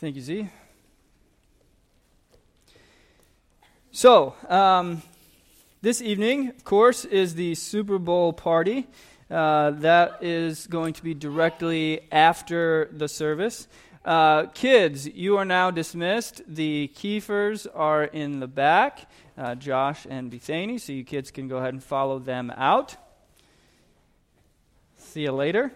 Thank you, Z. So, um, this evening, of course, is the Super Bowl party. Uh, that is going to be directly after the service. Uh, kids, you are now dismissed. The Kiefers are in the back, uh, Josh and Bethany, so you kids can go ahead and follow them out. See you later.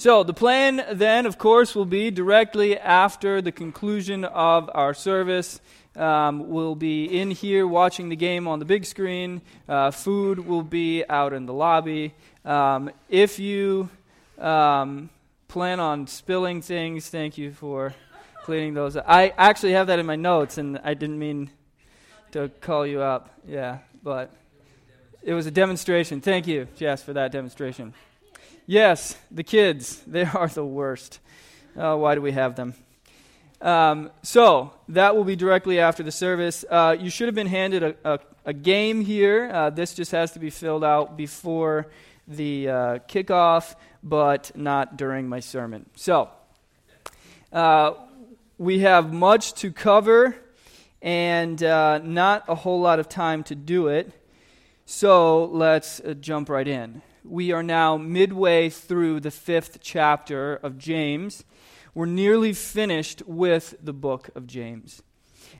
So, the plan then, of course, will be directly after the conclusion of our service. Um, we'll be in here watching the game on the big screen. Uh, food will be out in the lobby. Um, if you um, plan on spilling things, thank you for cleaning those. up. I actually have that in my notes, and I didn't mean to call you up. Yeah, but it was a demonstration. Thank you, Jess, for that demonstration. Yes, the kids, they are the worst. Oh, why do we have them? Um, so, that will be directly after the service. Uh, you should have been handed a, a, a game here. Uh, this just has to be filled out before the uh, kickoff, but not during my sermon. So, uh, we have much to cover and uh, not a whole lot of time to do it. So, let's uh, jump right in we are now midway through the fifth chapter of James. We're nearly finished with the book of James.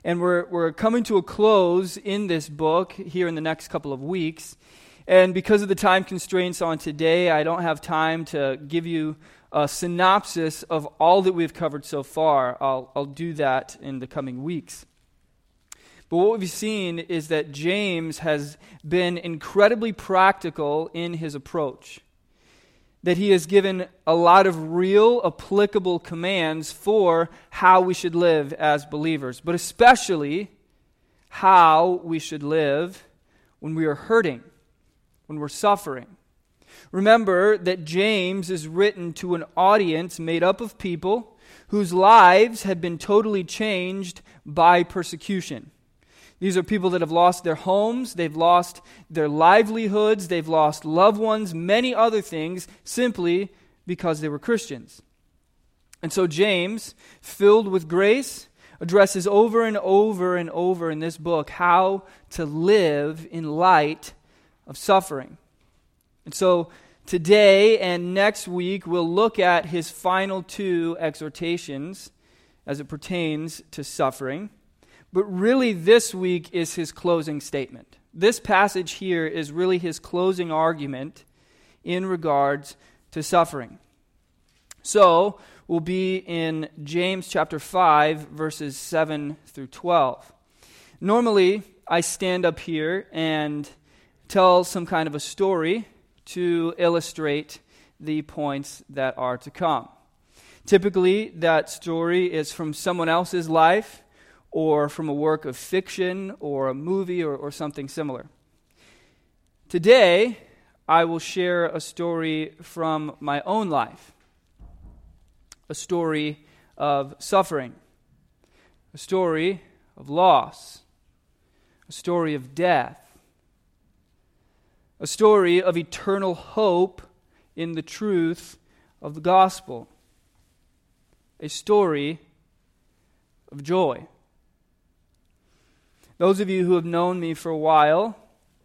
And we're, we're coming to a close in this book here in the next couple of weeks. And because of the time constraints on today, I don't have time to give you a synopsis of all that we've covered so far. I'll, I'll do that in the coming weeks. But what we've seen is that James has been incredibly practical in his approach. That he has given a lot of real applicable commands for how we should live as believers, but especially how we should live when we are hurting, when we're suffering. Remember that James is written to an audience made up of people whose lives have been totally changed by persecution. These are people that have lost their homes, they've lost their livelihoods, they've lost loved ones, many other things, simply because they were Christians. And so James, filled with grace, addresses over and over and over in this book how to live in light of suffering. And so today and next week, we'll look at his final two exhortations as it pertains to suffering. But really, this week is his closing statement. This passage here is really his closing argument in regards to suffering. So, we'll be in James chapter 5, verses 7 through 12. Normally, I stand up here and tell some kind of a story to illustrate the points that are to come. Typically, that story is from someone else's life or from a work of fiction or a movie or, or something similar. Today, I will share a story from my own life, a story of suffering, a story of loss, a story of death, a story of eternal hope in the truth of the gospel, a story of joy. Those of you who have known me for a while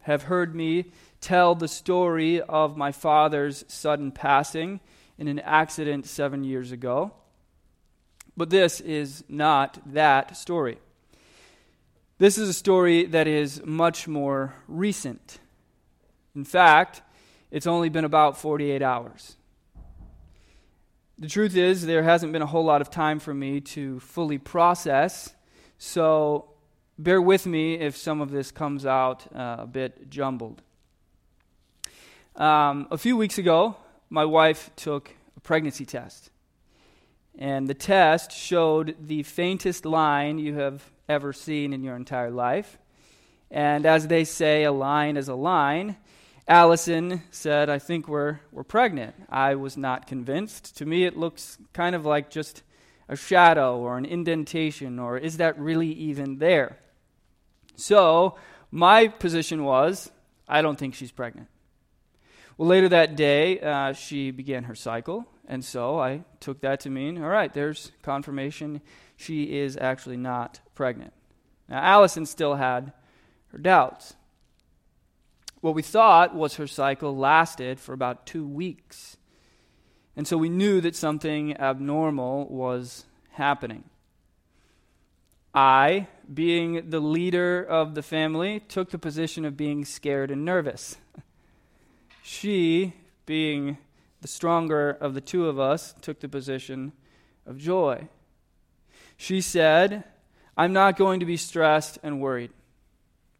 have heard me tell the story of my father's sudden passing in an accident seven years ago. But this is not that story. This is a story that is much more recent. In fact, it's only been about 48 hours. The truth is, there hasn't been a whole lot of time for me to fully process, so bear with me if some of this comes out uh, a bit jumbled. Um, a few weeks ago, my wife took a pregnancy test. And the test showed the faintest line you have ever seen in your entire life. And as they say, a line is a line. Allison said, I think we're, we're pregnant. I was not convinced. To me, it looks kind of like just a shadow or an indentation, or is that really even there? So, my position was I don't think she's pregnant. Well, later that day, uh, she began her cycle, And so I took that to mean, all right, there's confirmation she is actually not pregnant. Now, Allison still had her doubts. What we thought was her cycle lasted for about two weeks. And so we knew that something abnormal was happening. I, being the leader of the family, took the position of being scared and nervous. She, being the stronger of the two of us, took the position of joy. She said, I'm not going to be stressed and worried.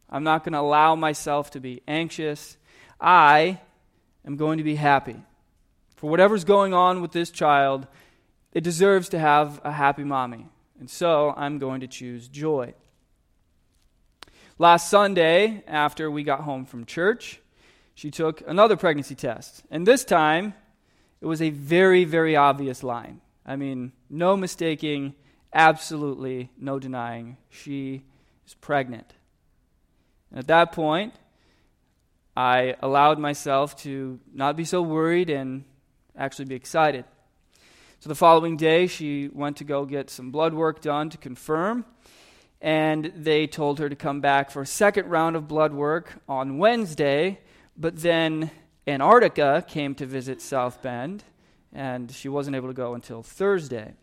I'm not going to allow myself to be anxious. I am going to be happy. For whatever's going on with this child, it deserves to have a happy mommy. And so I'm going to choose joy. Last Sunday, after we got home from church, she took another pregnancy test. And this time, it was a very, very obvious line. I mean, no mistaking, absolutely no denying. She is pregnant. And at that point, I allowed myself to not be so worried and actually be excited. So the following day, she went to go get some blood work done to confirm. And they told her to come back for a second round of blood work on Wednesday. But then Antarctica came to visit South Bend, and she wasn't able to go until Thursday.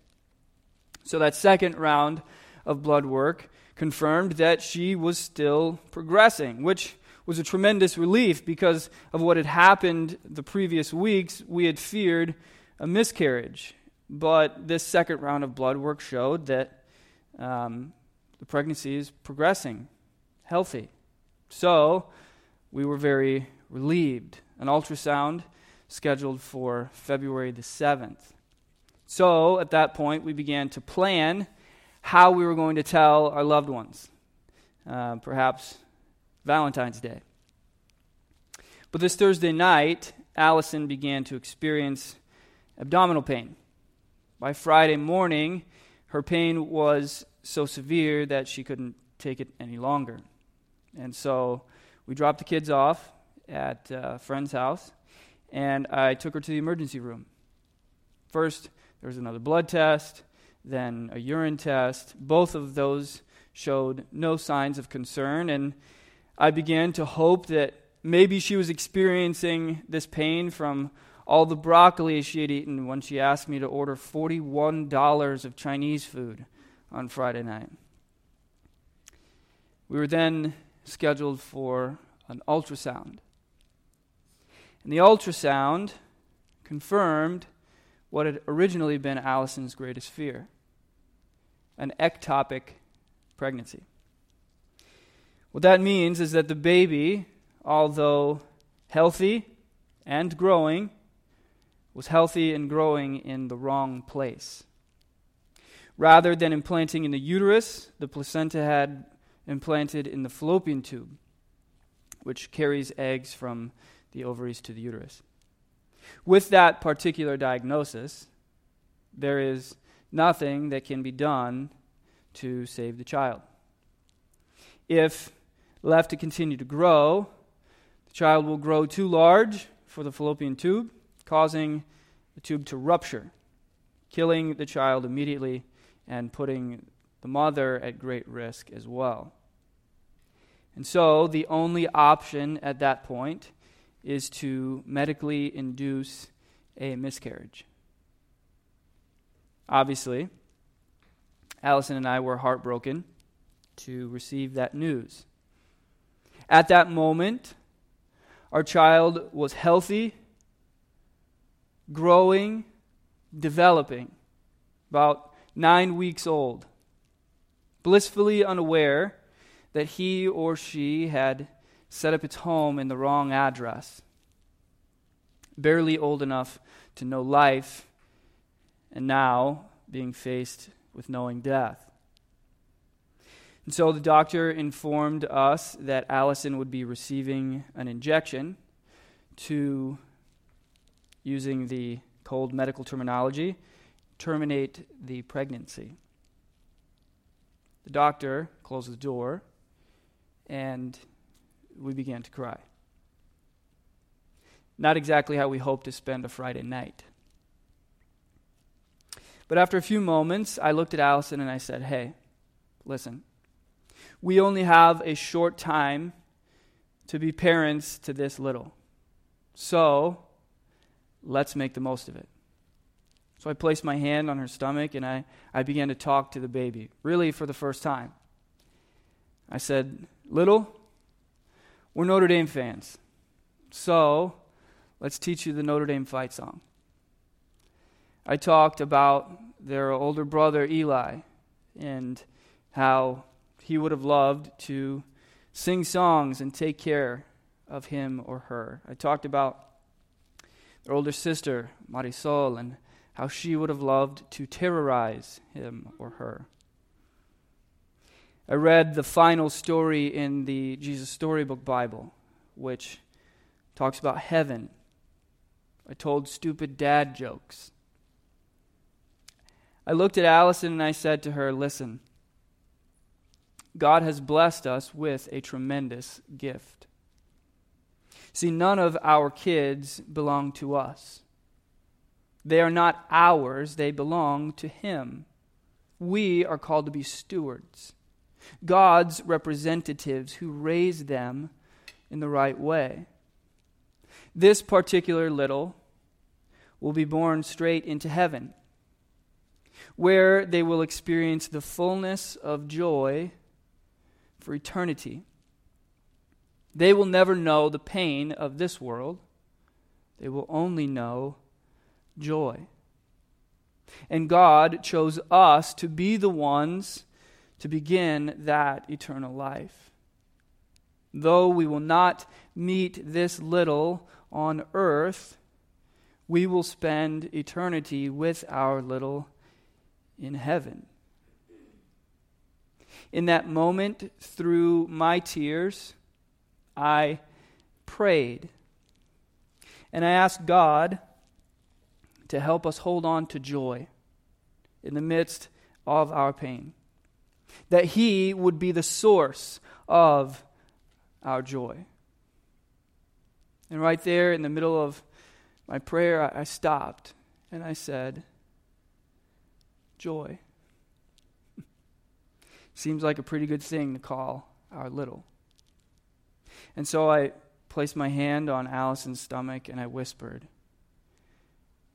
So that second round of blood work confirmed that she was still progressing, which was a tremendous relief because of what had happened the previous weeks. We had feared a miscarriage. But this second round of blood work showed that um, the pregnancy is progressing, healthy. So we were very relieved. An ultrasound scheduled for February the 7th. So at that point, we began to plan how we were going to tell our loved ones, uh, perhaps Valentine's Day. But this Thursday night, Allison began to experience abdominal pain. By Friday morning, her pain was so severe that she couldn't take it any longer. And so we dropped the kids off at a friend's house, and I took her to the emergency room. First, there was another blood test, then a urine test. Both of those showed no signs of concern, and I began to hope that maybe she was experiencing this pain from all the broccoli she had eaten when she asked me to order $41 of Chinese food on Friday night. We were then scheduled for an ultrasound. And the ultrasound confirmed what had originally been Allison's greatest fear an ectopic pregnancy. What that means is that the baby, although healthy and growing, was healthy and growing in the wrong place. Rather than implanting in the uterus, the placenta had implanted in the fallopian tube, which carries eggs from the ovaries to the uterus. With that particular diagnosis, there is nothing that can be done to save the child. If left to continue to grow, the child will grow too large for the fallopian tube causing the tube to rupture, killing the child immediately and putting the mother at great risk as well. And so, the only option at that point is to medically induce a miscarriage. Obviously, Allison and I were heartbroken to receive that news. At that moment, our child was healthy growing, developing, about nine weeks old, blissfully unaware that he or she had set up its home in the wrong address, barely old enough to know life, and now being faced with knowing death. And so the doctor informed us that Allison would be receiving an injection to using the cold medical terminology, terminate the pregnancy. The doctor closed the door, and we began to cry. Not exactly how we hoped to spend a Friday night. But after a few moments, I looked at Allison and I said, Hey, listen, we only have a short time to be parents to this little. So let's make the most of it. So I placed my hand on her stomach and I, I began to talk to the baby, really for the first time. I said, Little, we're Notre Dame fans. So let's teach you the Notre Dame fight song. I talked about their older brother Eli and how he would have loved to sing songs and take care of him or her. I talked about their older sister, Marisol, and how she would have loved to terrorize him or her. I read the final story in the Jesus Storybook Bible, which talks about heaven. I told stupid dad jokes. I looked at Allison and I said to her, Listen, God has blessed us with a tremendous gift. See, none of our kids belong to us. They are not ours, they belong to Him. We are called to be stewards, God's representatives who raise them in the right way. This particular little will be born straight into heaven, where they will experience the fullness of joy for eternity. They will never know the pain of this world, they will only know joy. And God chose us to be the ones to begin that eternal life. Though we will not meet this little on earth, we will spend eternity with our little in heaven in that moment, through my tears, I prayed. And I asked God to help us hold on to joy in the midst of our pain. That He would be the source of our joy. And right there in the middle of my prayer, I stopped and I said, Joy. Seems like a pretty good thing to call our little. And so I placed my hand on Allison's stomach and I whispered,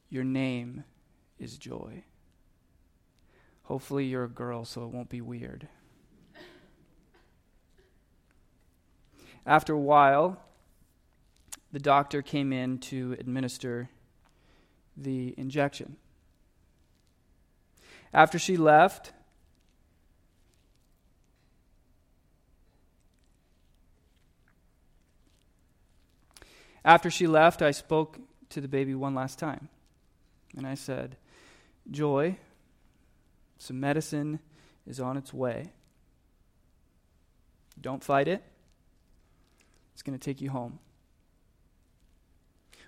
Your name is Joy. Hopefully, you're a girl, so it won't be weird. After a while, the doctor came in to administer the injection. After she left, After she left, I spoke to the baby one last time. And I said, Joy, some medicine is on its way. Don't fight it. It's going to take you home.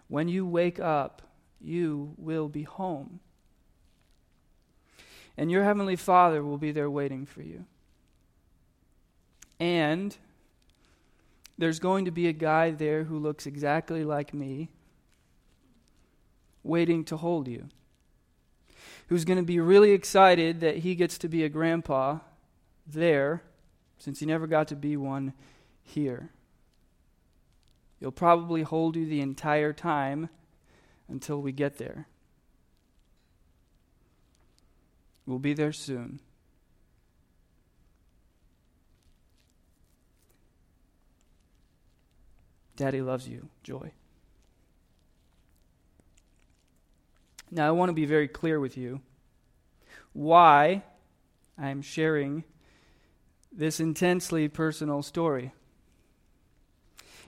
When you wake up, you will be home. And your Heavenly Father will be there waiting for you. And there's going to be a guy there who looks exactly like me, waiting to hold you, who's going to be really excited that he gets to be a grandpa there, since he never got to be one here. He'll probably hold you the entire time until we get there. We'll be there soon. Daddy loves you. Joy. Now, I want to be very clear with you why I'm sharing this intensely personal story.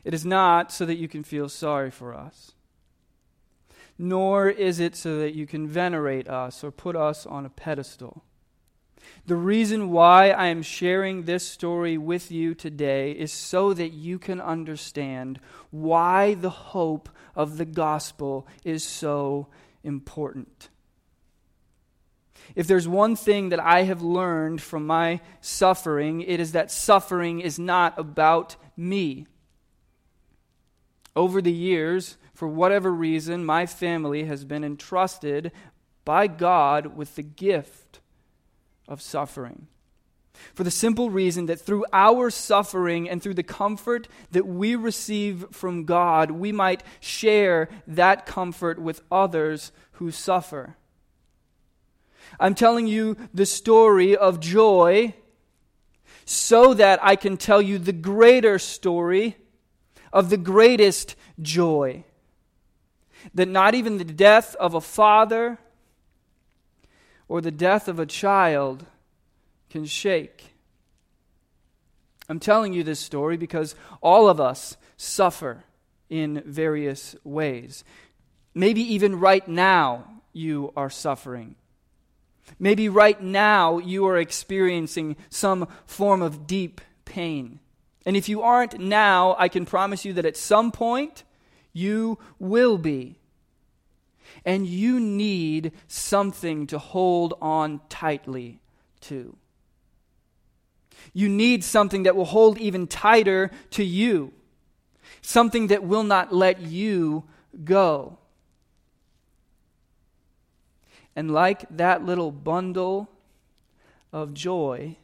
It is not so that you can feel sorry for us, nor is it so that you can venerate us or put us on a pedestal. The reason why I am sharing this story with you today is so that you can understand why the hope of the gospel is so important. If there's one thing that I have learned from my suffering, it is that suffering is not about me. Over the years, for whatever reason, my family has been entrusted by God with the gift of suffering. For the simple reason that through our suffering and through the comfort that we receive from God, we might share that comfort with others who suffer. I'm telling you the story of joy so that I can tell you the greater story of the greatest joy. That not even the death of a father or the death of a child can shake. I'm telling you this story because all of us suffer in various ways. Maybe even right now you are suffering. Maybe right now you are experiencing some form of deep pain. And if you aren't now, I can promise you that at some point you will be. And you need something to hold on tightly to. You need something that will hold even tighter to you, something that will not let you go. And like that little bundle of joy,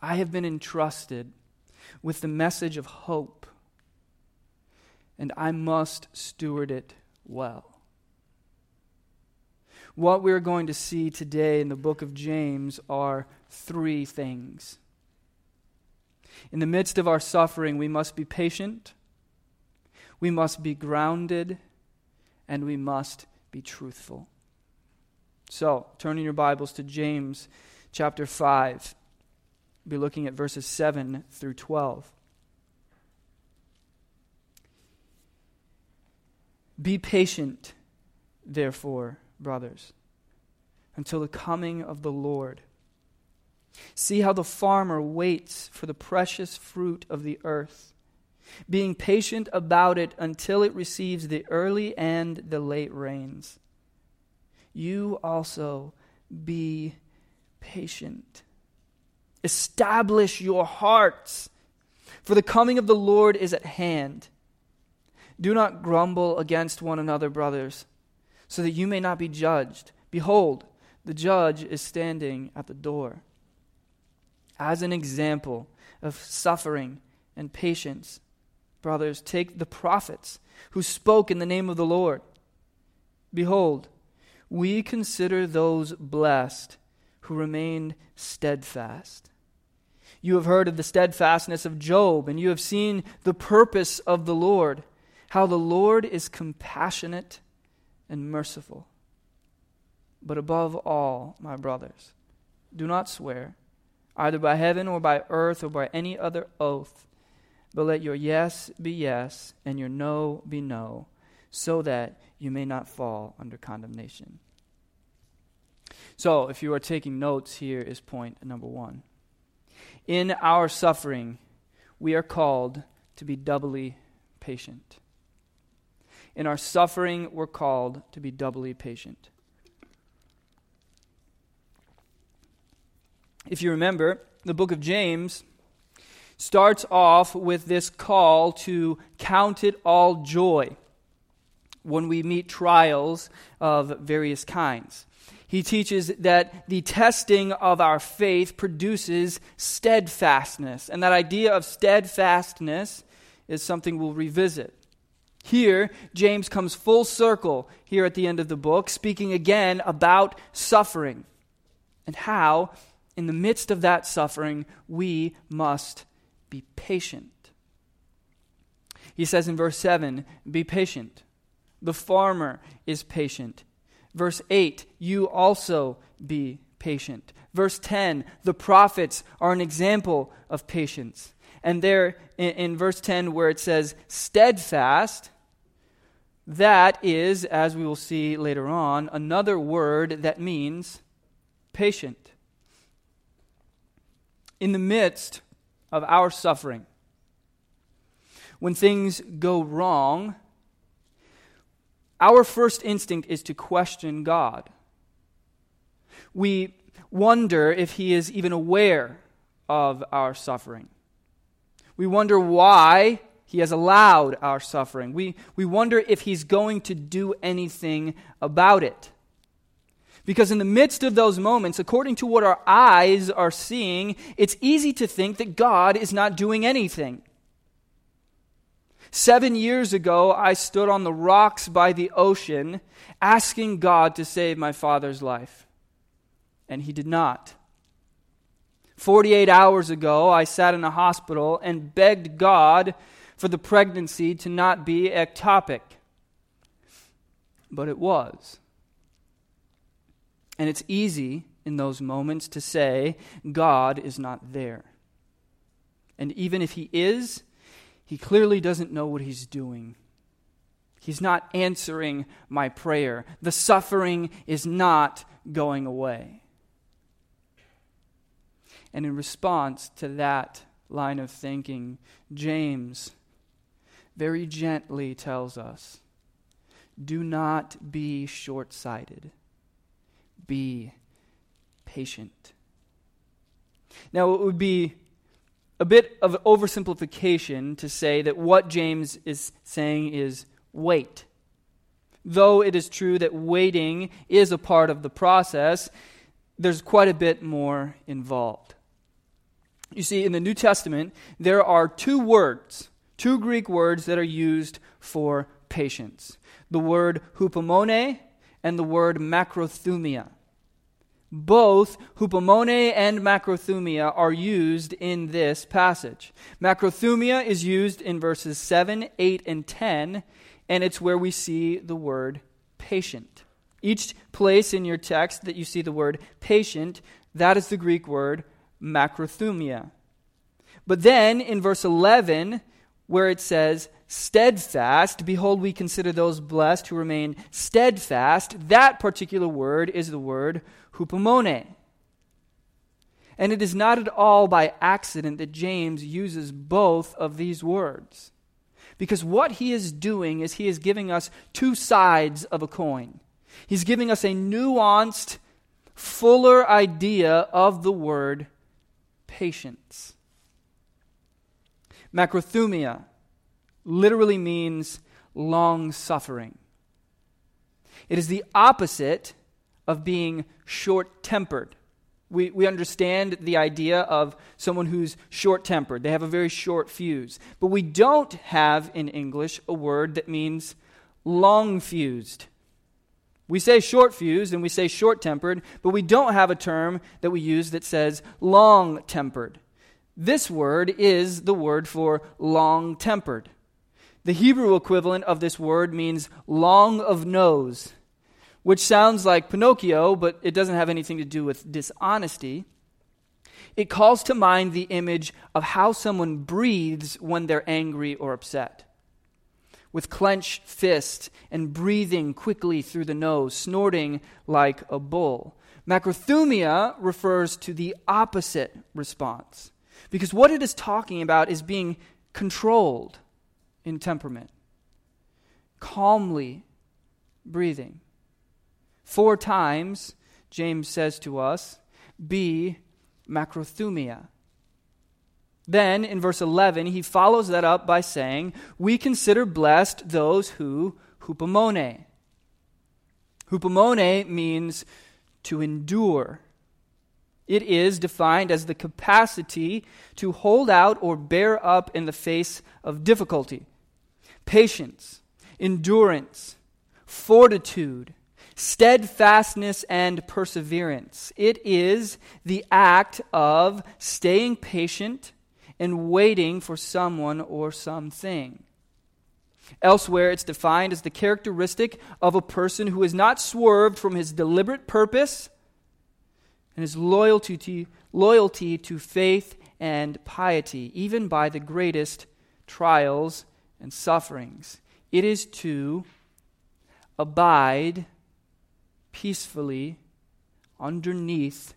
I have been entrusted with the message of hope, and I must steward it well. What we're going to see today in the book of James are three things. In the midst of our suffering, we must be patient, we must be grounded, and we must be truthful. So, turning your Bibles to James chapter 5. We'll be looking at verses 7 through 12. Be patient, therefore, brothers, until the coming of the Lord. See how the farmer waits for the precious fruit of the earth being patient about it until it receives the early and the late rains. You also be patient. Establish your hearts, for the coming of the Lord is at hand. Do not grumble against one another, brothers, so that you may not be judged. Behold, the judge is standing at the door. As an example of suffering and patience, brothers, take the prophets who spoke in the name of the Lord. Behold, we consider those blessed who remained steadfast. You have heard of the steadfastness of Job, and you have seen the purpose of the Lord, how the Lord is compassionate and merciful. But above all, my brothers, do not swear, either by heaven or by earth or by any other oath but let your yes be yes and your no be no, so that you may not fall under condemnation. So, if you are taking notes, here is point number one. In our suffering, we are called to be doubly patient. In our suffering, we're called to be doubly patient. If you remember, the book of James starts off with this call to count it all joy when we meet trials of various kinds. He teaches that the testing of our faith produces steadfastness. And that idea of steadfastness is something we'll revisit. Here, James comes full circle here at the end of the book, speaking again about suffering and how, in the midst of that suffering, we must be patient. He says in verse 7 Be patient. The farmer is patient. Verse 8 You also be patient. Verse 10 The prophets are an example of patience. And there in, in verse 10, where it says steadfast, that is, as we will see later on, another word that means patient. In the midst of our suffering. When things go wrong, our first instinct is to question God. We wonder if He is even aware of our suffering. We wonder why he has allowed our suffering. We, we wonder if he's going to do anything about it. Because in the midst of those moments, according to what our eyes are seeing, it's easy to think that God is not doing anything. Seven years ago, I stood on the rocks by the ocean asking God to save my father's life, and he did not. 48 hours ago, I sat in a hospital and begged God for the pregnancy to not be ectopic. But it was. And it's easy in those moments to say, God is not there. And even if He is, He clearly doesn't know what He's doing. He's not answering my prayer. The suffering is not going away. And in response to that line of thinking, James very gently tells us do not be short sighted, be patient. Now, it would be a bit of oversimplification to say that what James is saying is wait. Though it is true that waiting is a part of the process, there's quite a bit more involved. You see, in the New Testament, there are two words, two Greek words that are used for patience the word hupomone and the word macrothumia. Both hupomone and macrothumia are used in this passage. Macrothumia is used in verses 7, 8, and 10, and it's where we see the word patient. Each place in your text that you see the word patient, that is the Greek word macrothumia. But then in verse 11, where it says, steadfast, behold, we consider those blessed who remain steadfast, that particular word is the word hupomone. And it is not at all by accident that James uses both of these words. Because what he is doing is he is giving us two sides of a coin. He's giving us a nuanced, fuller idea of the word patience. Macrothumia literally means long suffering. It is the opposite of being short tempered. We, we understand the idea of someone who's short tempered. They have a very short fuse. But we don't have in English a word that means long fused. We say short fused and we say short tempered, but we don't have a term that we use that says long tempered. This word is the word for long tempered. The Hebrew equivalent of this word means long of nose, which sounds like Pinocchio, but it doesn't have anything to do with dishonesty. It calls to mind the image of how someone breathes when they're angry or upset with clenched fist and breathing quickly through the nose, snorting like a bull. Macrothumia refers to the opposite response. Because what it is talking about is being controlled in temperament, calmly breathing. Four times, James says to us, be macrothumia. Then in verse 11, he follows that up by saying, We consider blessed those who hupomone. Hupomone means to endure. It is defined as the capacity to hold out or bear up in the face of difficulty. Patience, endurance, fortitude, steadfastness and perseverance. It is the act of staying patient and waiting for someone or something. Elsewhere, it's defined as the characteristic of a person who has not swerved from his deliberate purpose and his loyalty to, loyalty to faith and piety, even by the greatest trials and sufferings. It is to abide peacefully underneath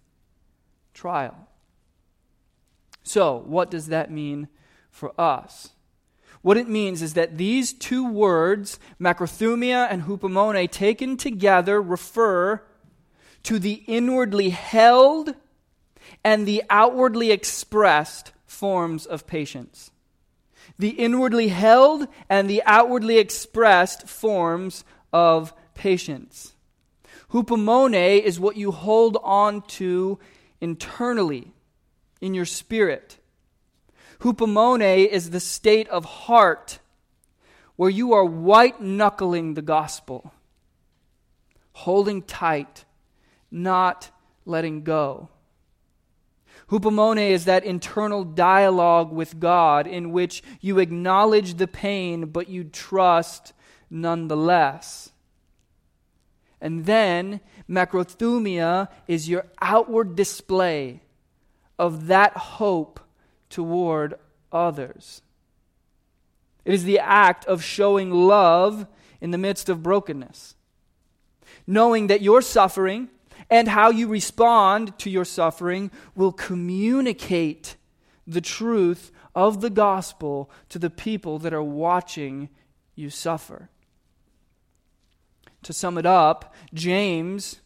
trial. So, what does that mean for us? What it means is that these two words, macrothumia and hupomone, taken together, refer to the inwardly held and the outwardly expressed forms of patience. the inwardly held and the outwardly expressed forms of patience. Hupomone is what you hold on to internally in your spirit. Hupomone is the state of heart where you are white knuckling the gospel, holding tight, not letting go. Hupomone is that internal dialogue with God in which you acknowledge the pain, but you trust nonetheless. And then macrothumia is your outward display of that hope toward others. It is the act of showing love in the midst of brokenness. Knowing that your suffering and how you respond to your suffering will communicate the truth of the gospel to the people that are watching you suffer. To sum it up, James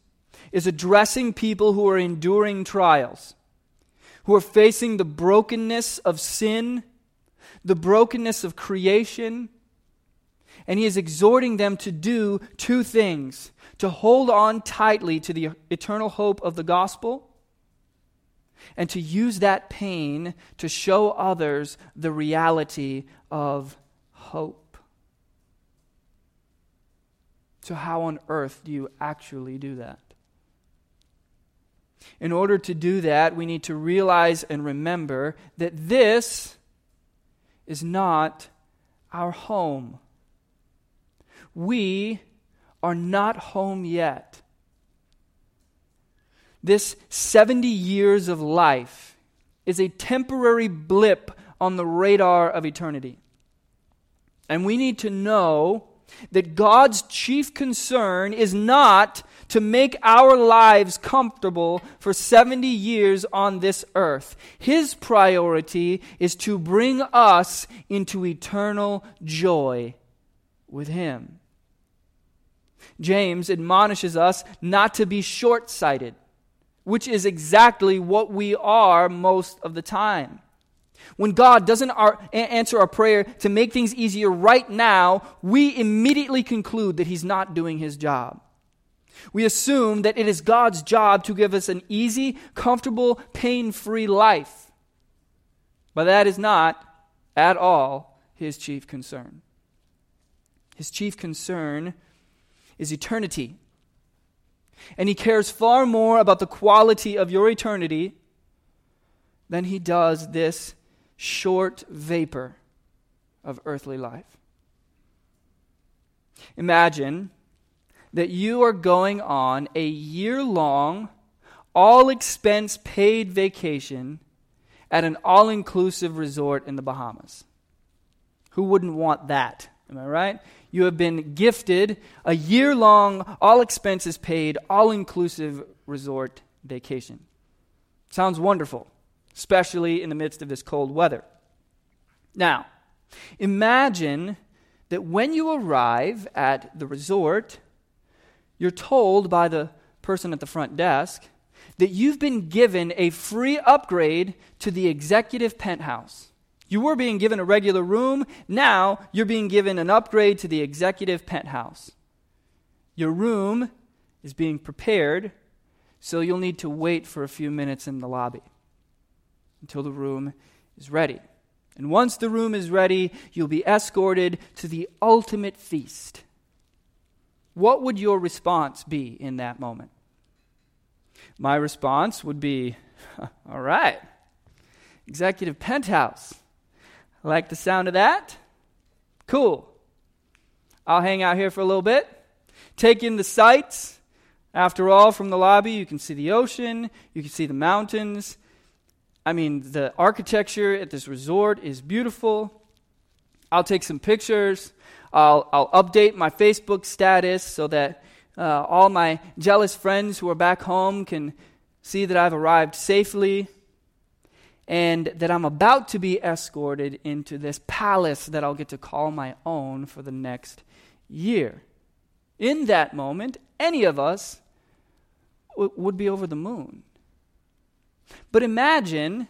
is addressing people who are enduring trials, who are facing the brokenness of sin, the brokenness of creation, and he is exhorting them to do two things to hold on tightly to the eternal hope of the gospel, and to use that pain to show others the reality of hope. So, how on earth do you actually do that? In order to do that, we need to realize and remember that this is not our home. We are not home yet. This 70 years of life is a temporary blip on the radar of eternity. And we need to know that God's chief concern is not to make our lives comfortable for 70 years on this earth. His priority is to bring us into eternal joy with Him. James admonishes us not to be short sighted, which is exactly what we are most of the time. When God doesn't our, answer our prayer to make things easier right now, we immediately conclude that He's not doing His job. We assume that it is God's job to give us an easy, comfortable, pain free life. But that is not at all His chief concern. His chief concern is eternity. And he cares far more about the quality of your eternity than he does this short vapor of earthly life. Imagine that you are going on a year long, all expense paid vacation at an all inclusive resort in the Bahamas. Who wouldn't want that? Am I right? You have been gifted a year long, all expenses paid, all inclusive resort vacation. Sounds wonderful, especially in the midst of this cold weather. Now, imagine that when you arrive at the resort, you're told by the person at the front desk that you've been given a free upgrade to the executive penthouse. You were being given a regular room. Now you're being given an upgrade to the executive penthouse. Your room is being prepared, so you'll need to wait for a few minutes in the lobby until the room is ready. And once the room is ready, you'll be escorted to the ultimate feast. What would your response be in that moment? My response would be, all right, executive penthouse. Like the sound of that? Cool. I'll hang out here for a little bit, take in the sights. After all, from the lobby, you can see the ocean, you can see the mountains. I mean, the architecture at this resort is beautiful. I'll take some pictures. I'll, I'll update my Facebook status so that uh, all my jealous friends who are back home can see that I've arrived safely and that I'm about to be escorted into this palace that I'll get to call my own for the next year. In that moment, any of us w- would be over the moon. But imagine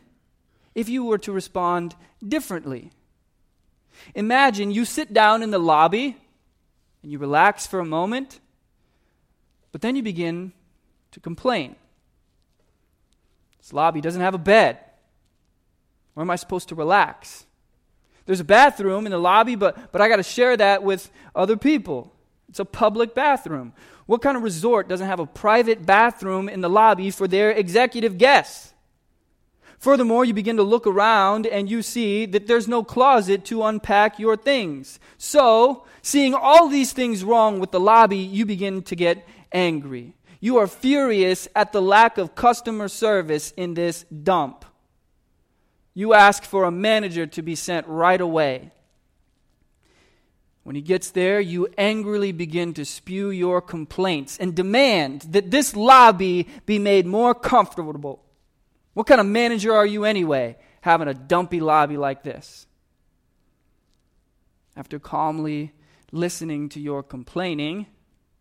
if you were to respond differently. Imagine you sit down in the lobby and you relax for a moment, but then you begin to complain. This lobby doesn't have a bed. Where am I supposed to relax? There's a bathroom in the lobby, but, but I got to share that with other people. It's a public bathroom. What kind of resort doesn't have a private bathroom in the lobby for their executive guests? Furthermore, you begin to look around and you see that there's no closet to unpack your things. So, seeing all these things wrong with the lobby, you begin to get angry. You are furious at the lack of customer service in this dump. You ask for a manager to be sent right away. When he gets there, you angrily begin to spew your complaints and demand that this lobby be made more comfortable. What kind of manager are you anyway, having a dumpy lobby like this? After calmly listening to your complaining,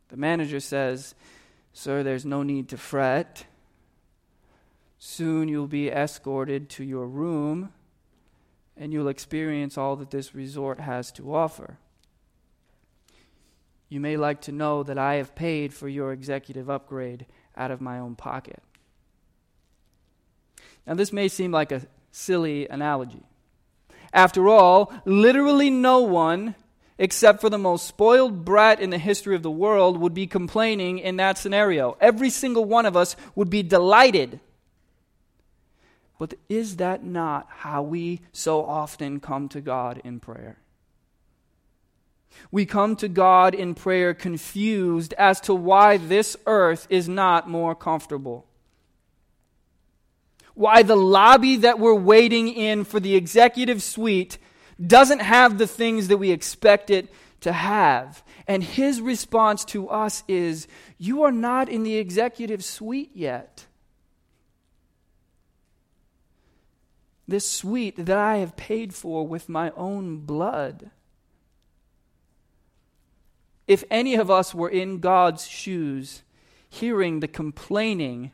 the manager says, Sir, there's no need to fret. Soon you'll be escorted to your room and you'll experience all that this resort has to offer. You may like to know that I have paid for your executive upgrade out of my own pocket. Now, this may seem like a silly analogy. After all, literally no one, except for the most spoiled brat in the history of the world, would be complaining in that scenario. Every single one of us would be delighted but is that not how we so often come to God in prayer? We come to God in prayer confused as to why this earth is not more comfortable. Why the lobby that we're waiting in for the executive suite doesn't have the things that we expect it to have. And his response to us is, You are not in the executive suite yet. This suite that I have paid for with my own blood. If any of us were in God's shoes, hearing the complaining,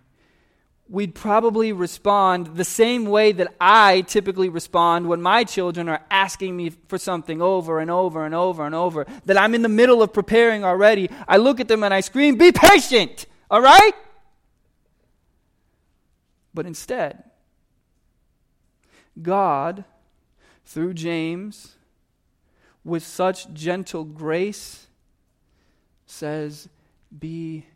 we'd probably respond the same way that I typically respond when my children are asking me for something over and over and over and over, that I'm in the middle of preparing already. I look at them and I scream, Be patient! All right? But instead, God, through James, with such gentle grace, says, Be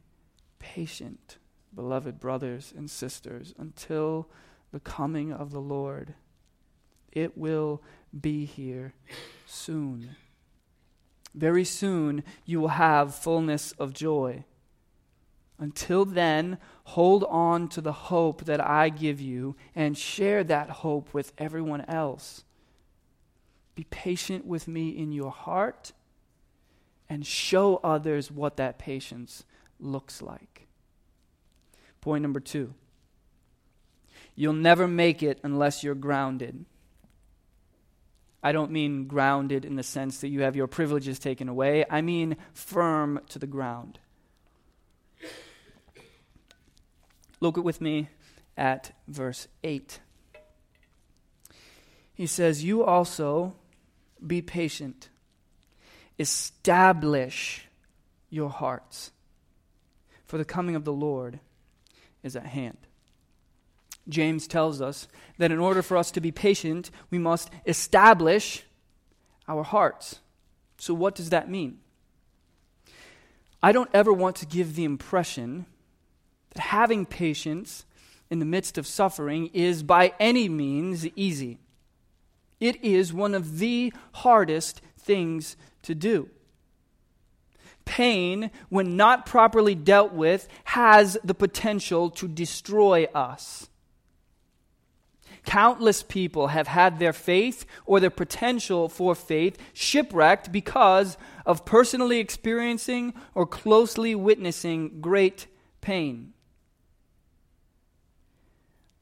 patient, beloved brothers and sisters, until the coming of the Lord. It will be here soon. Very soon you will have fullness of joy. Until then, hold on to the hope that I give you and share that hope with everyone else. Be patient with me in your heart and show others what that patience looks like. Point number two you'll never make it unless you're grounded. I don't mean grounded in the sense that you have your privileges taken away, I mean firm to the ground. Look with me at verse 8. He says, You also be patient, establish your hearts, for the coming of the Lord is at hand. James tells us that in order for us to be patient, we must establish our hearts. So, what does that mean? I don't ever want to give the impression that having patience in the midst of suffering is by any means easy. It is one of the hardest things to do. Pain, when not properly dealt with, has the potential to destroy us. Countless people have had their faith or their potential for faith shipwrecked because of personally experiencing or closely witnessing great pain.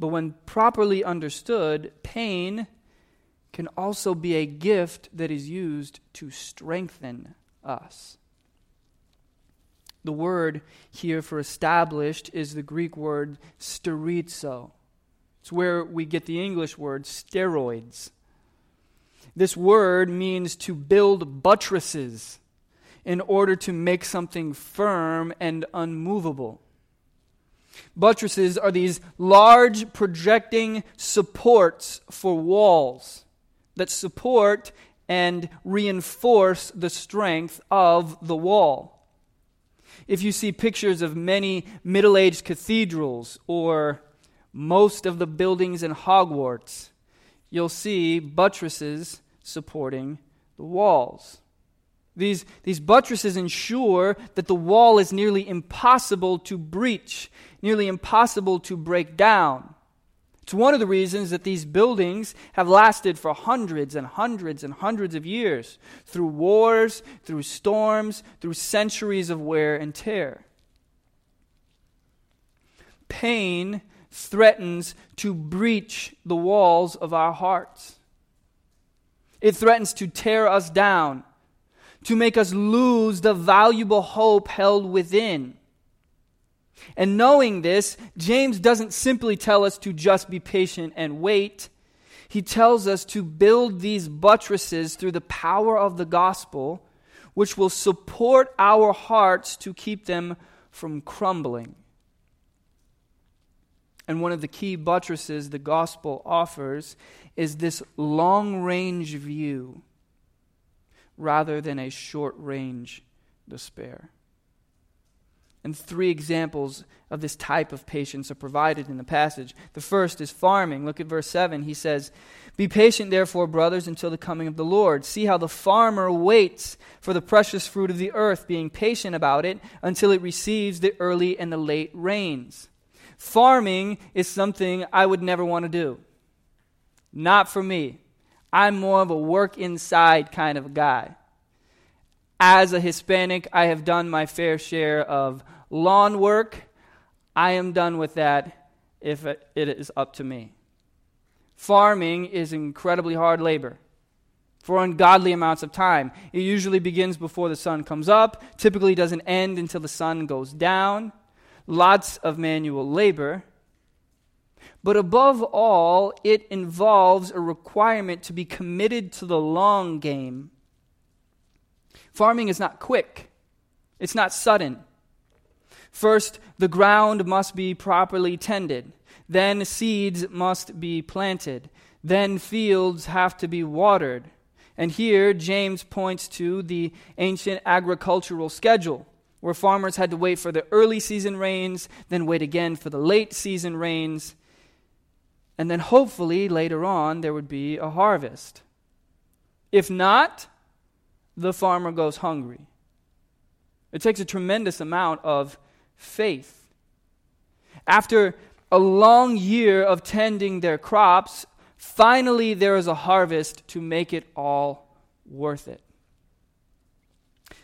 But when properly understood, pain can also be a gift that is used to strengthen us. The word here for established is the Greek word sterizo. It's where we get the English word steroids. This word means to build buttresses in order to make something firm and unmovable. Buttresses are these large projecting supports for walls that support and reinforce the strength of the wall. If you see pictures of many Middle aged cathedrals or most of the buildings in Hogwarts, you'll see buttresses supporting the walls. These, these buttresses ensure that the wall is nearly impossible to breach, nearly impossible to break down. It's one of the reasons that these buildings have lasted for hundreds and hundreds and hundreds of years through wars, through storms, through centuries of wear and tear. Pain threatens to breach the walls of our hearts. It threatens to tear us down, to make us lose the valuable hope held within. And knowing this, James doesn't simply tell us to just be patient and wait. He tells us to build these buttresses through the power of the gospel, which will support our hearts to keep them from crumbling. And one of the key buttresses the gospel offers is this long range view rather than a short range despair. And three examples of this type of patience are provided in the passage. The first is farming. Look at verse 7. He says, Be patient, therefore, brothers, until the coming of the Lord. See how the farmer waits for the precious fruit of the earth, being patient about it until it receives the early and the late rains. Farming is something I would never want to do. Not for me. I'm more of a work inside kind of guy. As a Hispanic, I have done my fair share of lawn work. I am done with that if it is up to me. Farming is incredibly hard labor for ungodly amounts of time. It usually begins before the sun comes up, typically doesn't end until the sun goes down. Lots of manual labor. But above all, it involves a requirement to be committed to the long game Farming is not quick, it's not sudden. First, the ground must be properly tended. Then, seeds must be planted. Then, fields have to be watered. And here, James points to the ancient agricultural schedule, where farmers had to wait for the early season rains, then wait again for the late season rains, and then hopefully later on there would be a harvest. If not, the farmer goes hungry. It takes a tremendous amount of faith. After a long year of tending their crops, finally there is a harvest to make it all worth it.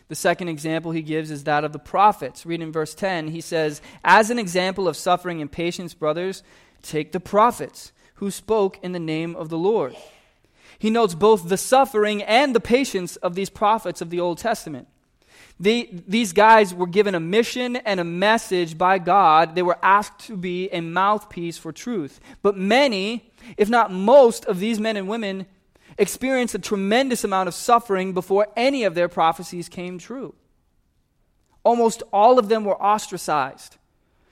The second example he gives is that of the prophets. Read in verse 10, he says, As an example of suffering and patience, brothers, take the prophets who spoke in the name of the Lord. He notes both the suffering and the patience of these prophets of the Old Testament. They, these guys were given a mission and a message by God. They were asked to be a mouthpiece for truth. But many, if not most, of these men and women experienced a tremendous amount of suffering before any of their prophecies came true. Almost all of them were ostracized,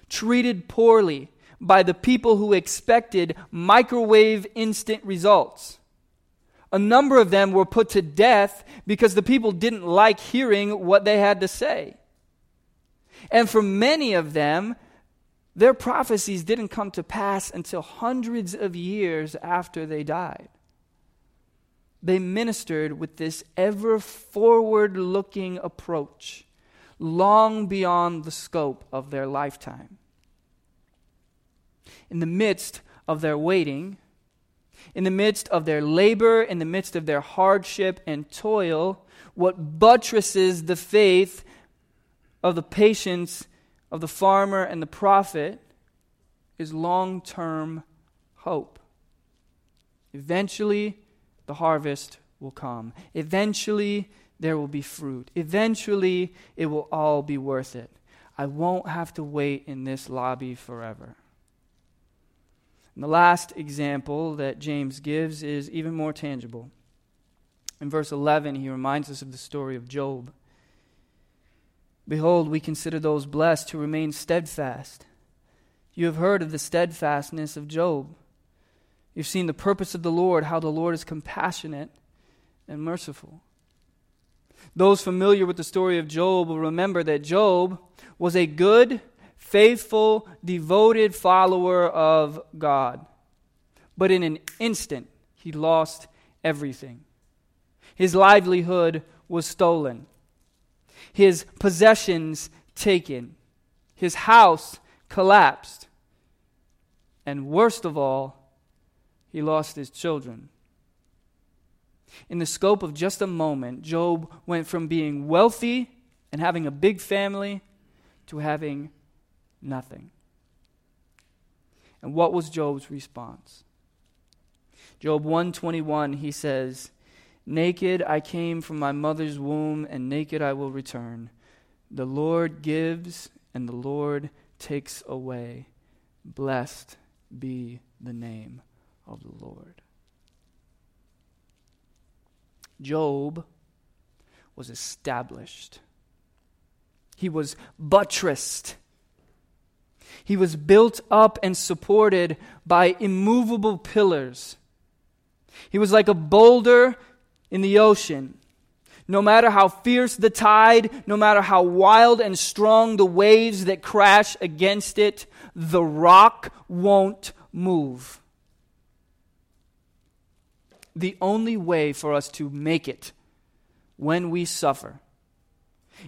treated poorly by the people who expected microwave instant results a number of them were put to death because the people didn't like hearing what they had to say. And for many of them, their prophecies didn't come to pass until hundreds of years after they died. They ministered with this ever forward looking approach, long beyond the scope of their lifetime. In the midst of their waiting, in the midst of their labor, in the midst of their hardship and toil, what buttresses the faith of the patience of the farmer and the prophet is long term hope. Eventually, the harvest will come. Eventually, there will be fruit. Eventually, it will all be worth it. I won't have to wait in this lobby forever. And the last example that James gives is even more tangible. In verse 11, he reminds us of the story of Job. Behold, we consider those blessed who remain steadfast. You have heard of the steadfastness of Job. You've seen the purpose of the Lord, how the Lord is compassionate and merciful. Those familiar with the story of Job will remember that Job was a good, faithful, devoted follower of God. But in an instant, he lost everything. His livelihood was stolen, his possessions taken, his house collapsed, and worst of all, he lost his children. In the scope of just a moment, Job went from being wealthy and having a big family to having nothing. And what was Job's response? Job 121 he says, "Naked I came from my mother's womb and naked I will return. The Lord gives and the Lord takes away. Blessed be the name of the Lord." Job was established. He was buttressed. He was built up and supported by immovable pillars. He was like a boulder in the ocean. No matter how fierce the tide, no matter how wild and strong the waves that crash against it, the rock won't move. The only way for us to make it when we suffer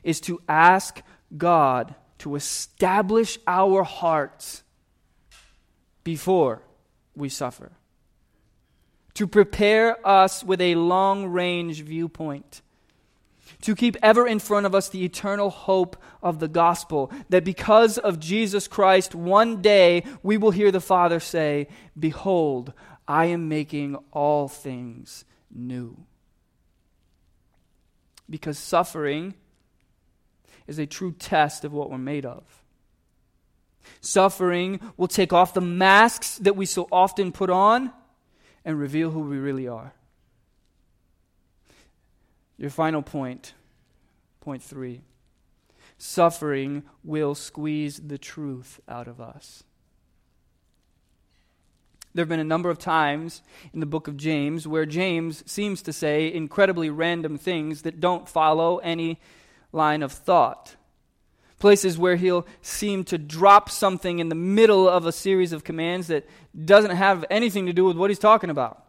is to ask God to establish our hearts before we suffer, to prepare us with a long range viewpoint, to keep ever in front of us the eternal hope of the gospel, that because of Jesus Christ, one day we will hear the Father say, Behold, I am making all things new. Because suffering is a true test of what we're made of. Suffering will take off the masks that we so often put on and reveal who we really are. Your final point, point three suffering will squeeze the truth out of us. There have been a number of times in the book of James where James seems to say incredibly random things that don't follow any line of thought. Places where he'll seem to drop something in the middle of a series of commands that doesn't have anything to do with what he's talking about.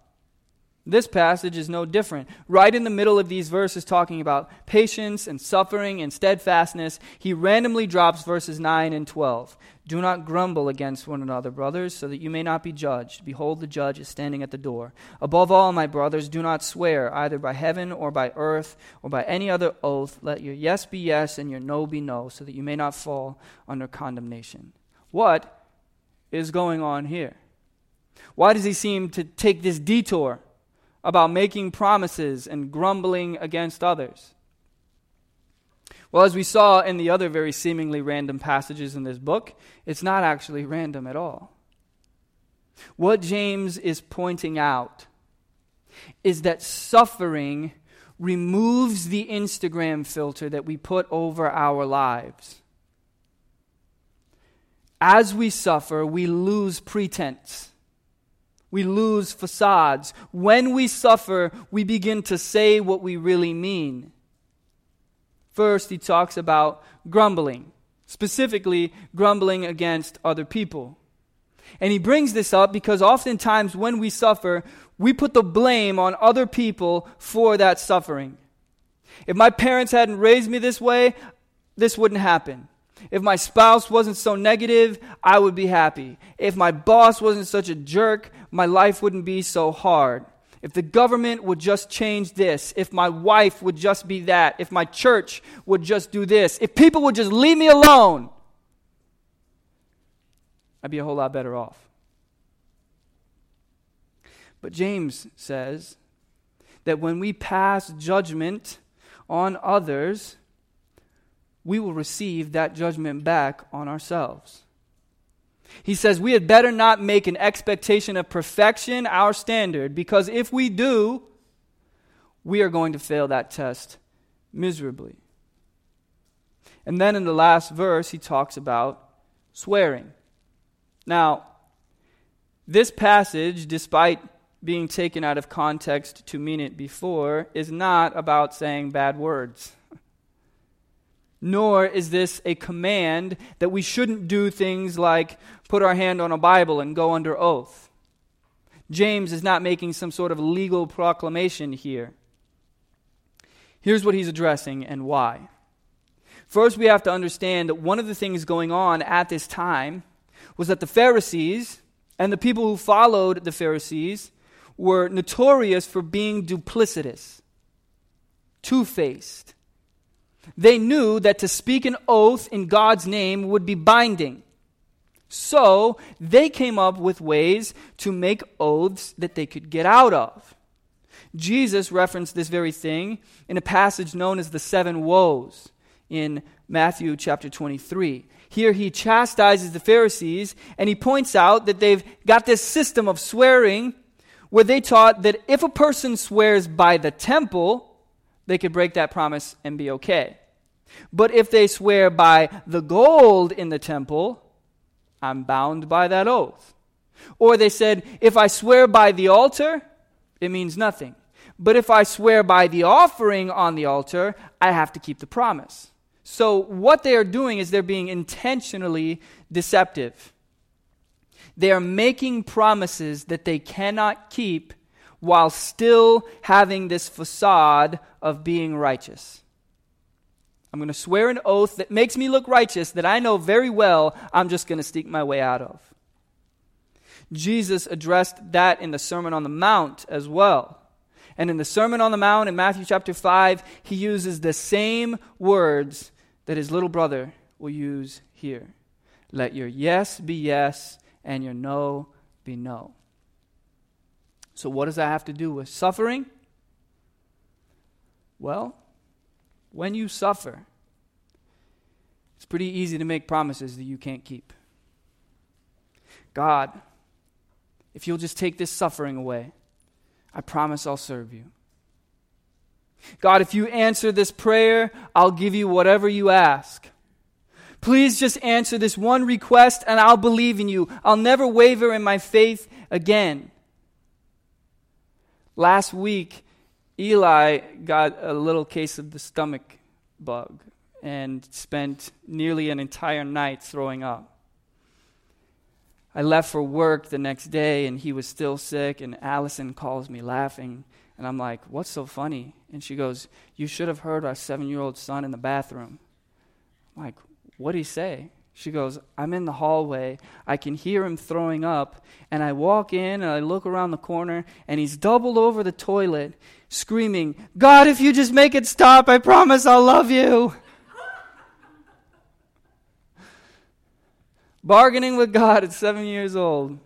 This passage is no different. Right in the middle of these verses, talking about patience and suffering and steadfastness, he randomly drops verses 9 and 12. Do not grumble against one another, brothers, so that you may not be judged. Behold, the judge is standing at the door. Above all, my brothers, do not swear, either by heaven or by earth or by any other oath. Let your yes be yes and your no be no, so that you may not fall under condemnation. What is going on here? Why does he seem to take this detour? About making promises and grumbling against others? Well, as we saw in the other very seemingly random passages in this book, it's not actually random at all. What James is pointing out is that suffering removes the Instagram filter that we put over our lives. As we suffer, we lose pretense. We lose facades. When we suffer, we begin to say what we really mean. First, he talks about grumbling, specifically grumbling against other people. And he brings this up because oftentimes when we suffer, we put the blame on other people for that suffering. If my parents hadn't raised me this way, this wouldn't happen. If my spouse wasn't so negative, I would be happy. If my boss wasn't such a jerk, my life wouldn't be so hard. If the government would just change this, if my wife would just be that, if my church would just do this, if people would just leave me alone, I'd be a whole lot better off. But James says that when we pass judgment on others, we will receive that judgment back on ourselves. He says we had better not make an expectation of perfection our standard, because if we do, we are going to fail that test miserably. And then in the last verse, he talks about swearing. Now, this passage, despite being taken out of context to mean it before, is not about saying bad words. Nor is this a command that we shouldn't do things like put our hand on a Bible and go under oath. James is not making some sort of legal proclamation here. Here's what he's addressing and why. First, we have to understand that one of the things going on at this time was that the Pharisees and the people who followed the Pharisees were notorious for being duplicitous, two faced. They knew that to speak an oath in God's name would be binding. So they came up with ways to make oaths that they could get out of. Jesus referenced this very thing in a passage known as the seven woes in Matthew chapter 23. Here he chastises the Pharisees and he points out that they've got this system of swearing where they taught that if a person swears by the temple, they could break that promise and be okay. But if they swear by the gold in the temple, I'm bound by that oath. Or they said, if I swear by the altar, it means nothing. But if I swear by the offering on the altar, I have to keep the promise. So, what they are doing is they're being intentionally deceptive. They are making promises that they cannot keep while still having this facade of being righteous. I'm going to swear an oath that makes me look righteous that I know very well I'm just going to sneak my way out of. Jesus addressed that in the Sermon on the Mount as well. And in the Sermon on the Mount in Matthew chapter 5, he uses the same words that his little brother will use here. Let your yes be yes and your no be no. So, what does that have to do with suffering? Well, when you suffer, it's pretty easy to make promises that you can't keep. God, if you'll just take this suffering away, I promise I'll serve you. God, if you answer this prayer, I'll give you whatever you ask. Please just answer this one request and I'll believe in you. I'll never waver in my faith again. Last week, Eli got a little case of the stomach bug and spent nearly an entire night throwing up. I left for work the next day and he was still sick, and Allison calls me laughing. And I'm like, What's so funny? And she goes, You should have heard our seven year old son in the bathroom. I'm like, What'd he say? She goes, I'm in the hallway. I can hear him throwing up. And I walk in and I look around the corner and he's doubled over the toilet, screaming, God, if you just make it stop, I promise I'll love you. Bargaining with God at seven years old.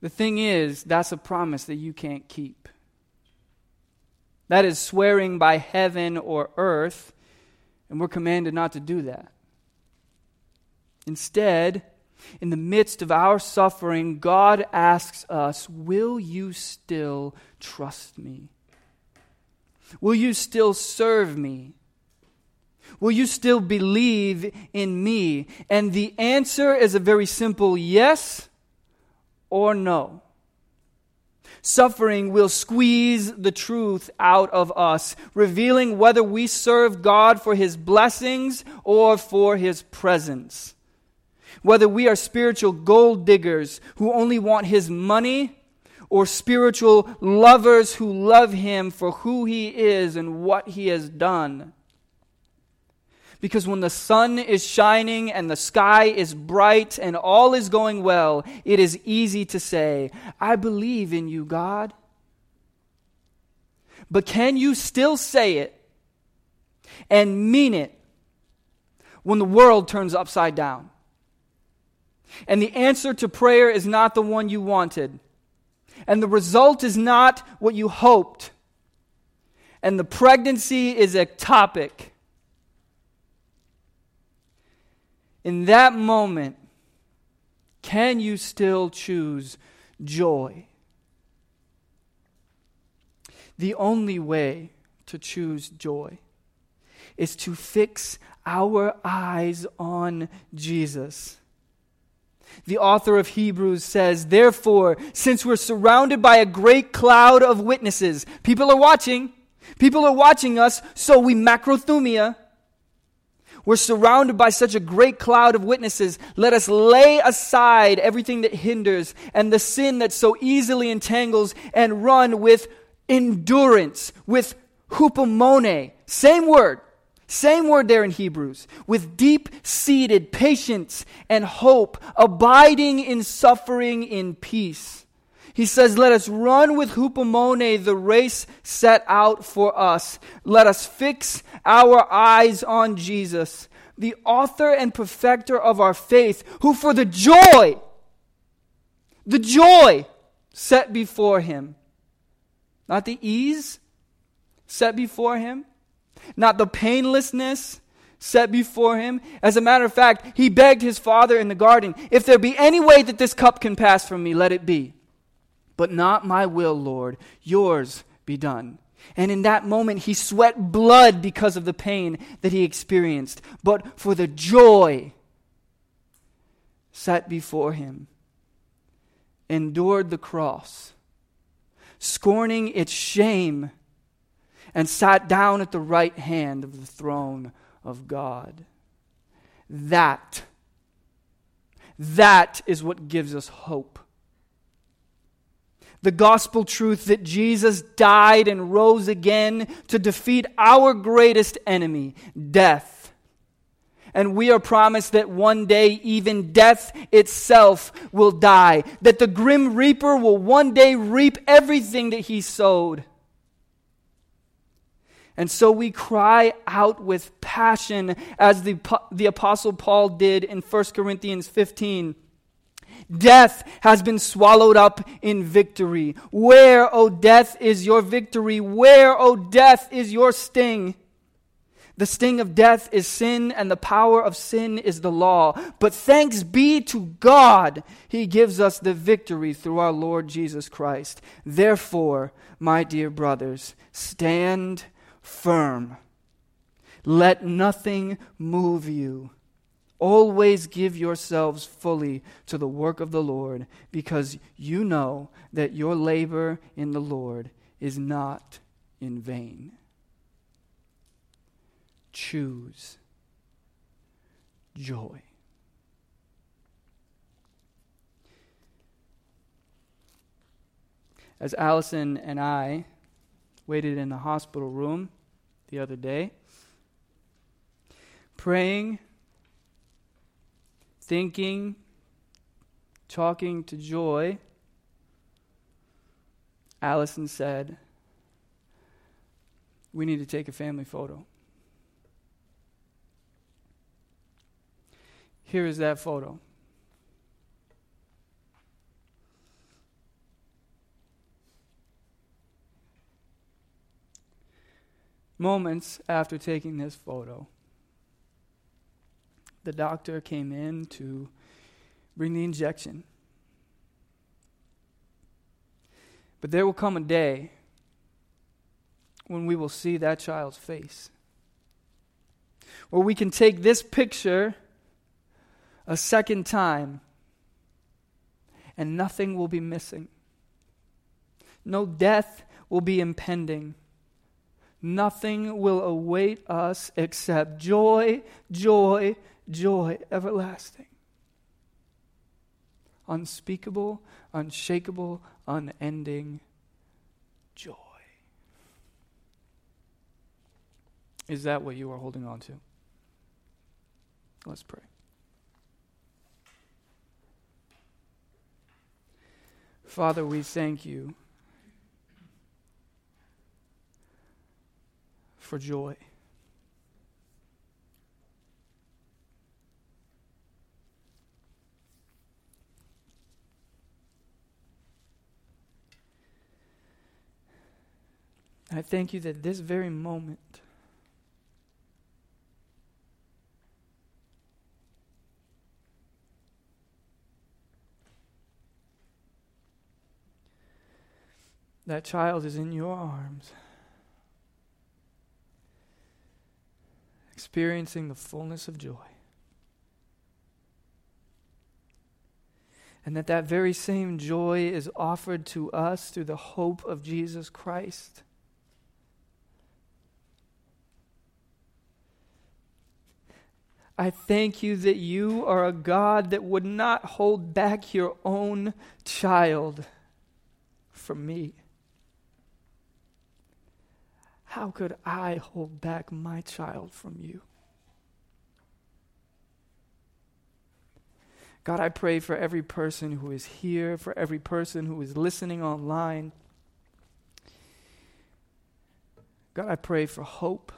The thing is, that's a promise that you can't keep. That is swearing by heaven or earth and we're commanded not to do that. Instead, in the midst of our suffering, God asks us, Will you still trust me? Will you still serve me? Will you still believe in me? And the answer is a very simple yes or no. Suffering will squeeze the truth out of us, revealing whether we serve God for His blessings or for His presence. Whether we are spiritual gold diggers who only want His money or spiritual lovers who love Him for who He is and what He has done. Because when the sun is shining and the sky is bright and all is going well, it is easy to say, I believe in you, God. But can you still say it and mean it when the world turns upside down? And the answer to prayer is not the one you wanted. And the result is not what you hoped. And the pregnancy is ectopic in that moment, can you still choose joy? The only way to choose joy is to fix our eyes on Jesus. The author of Hebrews says, Therefore, since we're surrounded by a great cloud of witnesses, people are watching, people are watching us, so we macrothumia. We're surrounded by such a great cloud of witnesses. Let us lay aside everything that hinders and the sin that so easily entangles and run with endurance, with hupomone. Same word. Same word there in Hebrews. With deep seated patience and hope, abiding in suffering in peace. He says, Let us run with hupomone the race set out for us. Let us fix our eyes on Jesus, the author and perfecter of our faith, who for the joy, the joy set before him, not the ease set before him, not the painlessness set before him. As a matter of fact, he begged his father in the garden, If there be any way that this cup can pass from me, let it be. But not my will, Lord, yours be done. And in that moment, he sweat blood because of the pain that he experienced. But for the joy set before him, endured the cross, scorning its shame and sat down at the right hand of the throne of God. That, that is what gives us hope. The gospel truth that Jesus died and rose again to defeat our greatest enemy, death. And we are promised that one day even death itself will die, that the grim reaper will one day reap everything that he sowed. And so we cry out with passion as the, the Apostle Paul did in 1 Corinthians 15. Death has been swallowed up in victory. Where, O death, is your victory? Where, O death, is your sting? The sting of death is sin, and the power of sin is the law. But thanks be to God, He gives us the victory through our Lord Jesus Christ. Therefore, my dear brothers, stand firm. Let nothing move you. Always give yourselves fully to the work of the Lord, because you know that your labor in the Lord is not in vain. Choose joy. As Allison and I waited in the hospital room, the other day, praying, thinking, talking to Joy, Allison said, We need to take a family photo. Here is that photo. moments after taking this photo, the doctor came in to bring the injection. But there will come a day when we will see that child's face. Where we can take this picture a second time and nothing will be missing. No death will be impending nothing will await us except joy, joy, joy everlasting. Unspeakable, unshakable, unending joy. Is that what you are holding on to? Let's pray. Father, we thank you for joy. I thank you that this very moment that child is in your arms, experiencing the fullness of joy. And that that very same joy is offered to us through the hope of Jesus Christ. I thank you that you are a God that would not hold back your own child from me. How could I hold back my child from you? God, I pray for every person who is here, for every person who is listening online. God, I pray for hope.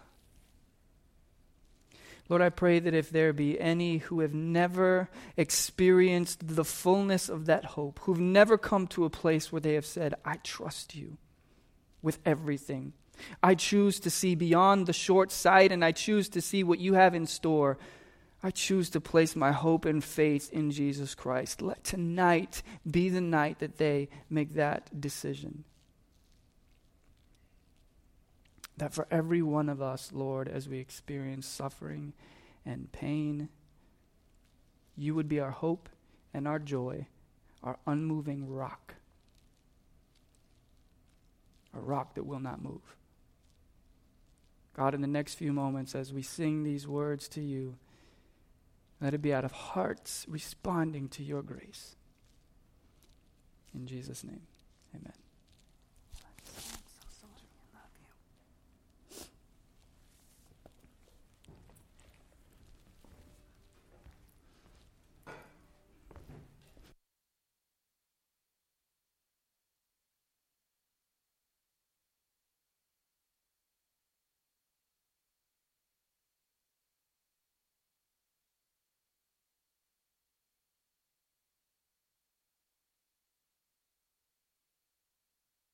Lord, I pray that if there be any who have never experienced the fullness of that hope, who've never come to a place where they have said, I trust you with everything. I choose to see beyond the short sight and I choose to see what you have in store. I choose to place my hope and faith in Jesus Christ. Let tonight be the night that they make that decision. That for every one of us, Lord, as we experience suffering and pain, you would be our hope and our joy, our unmoving rock, a rock that will not move. God, in the next few moments, as we sing these words to you, let it be out of hearts responding to your grace. In Jesus' name, amen.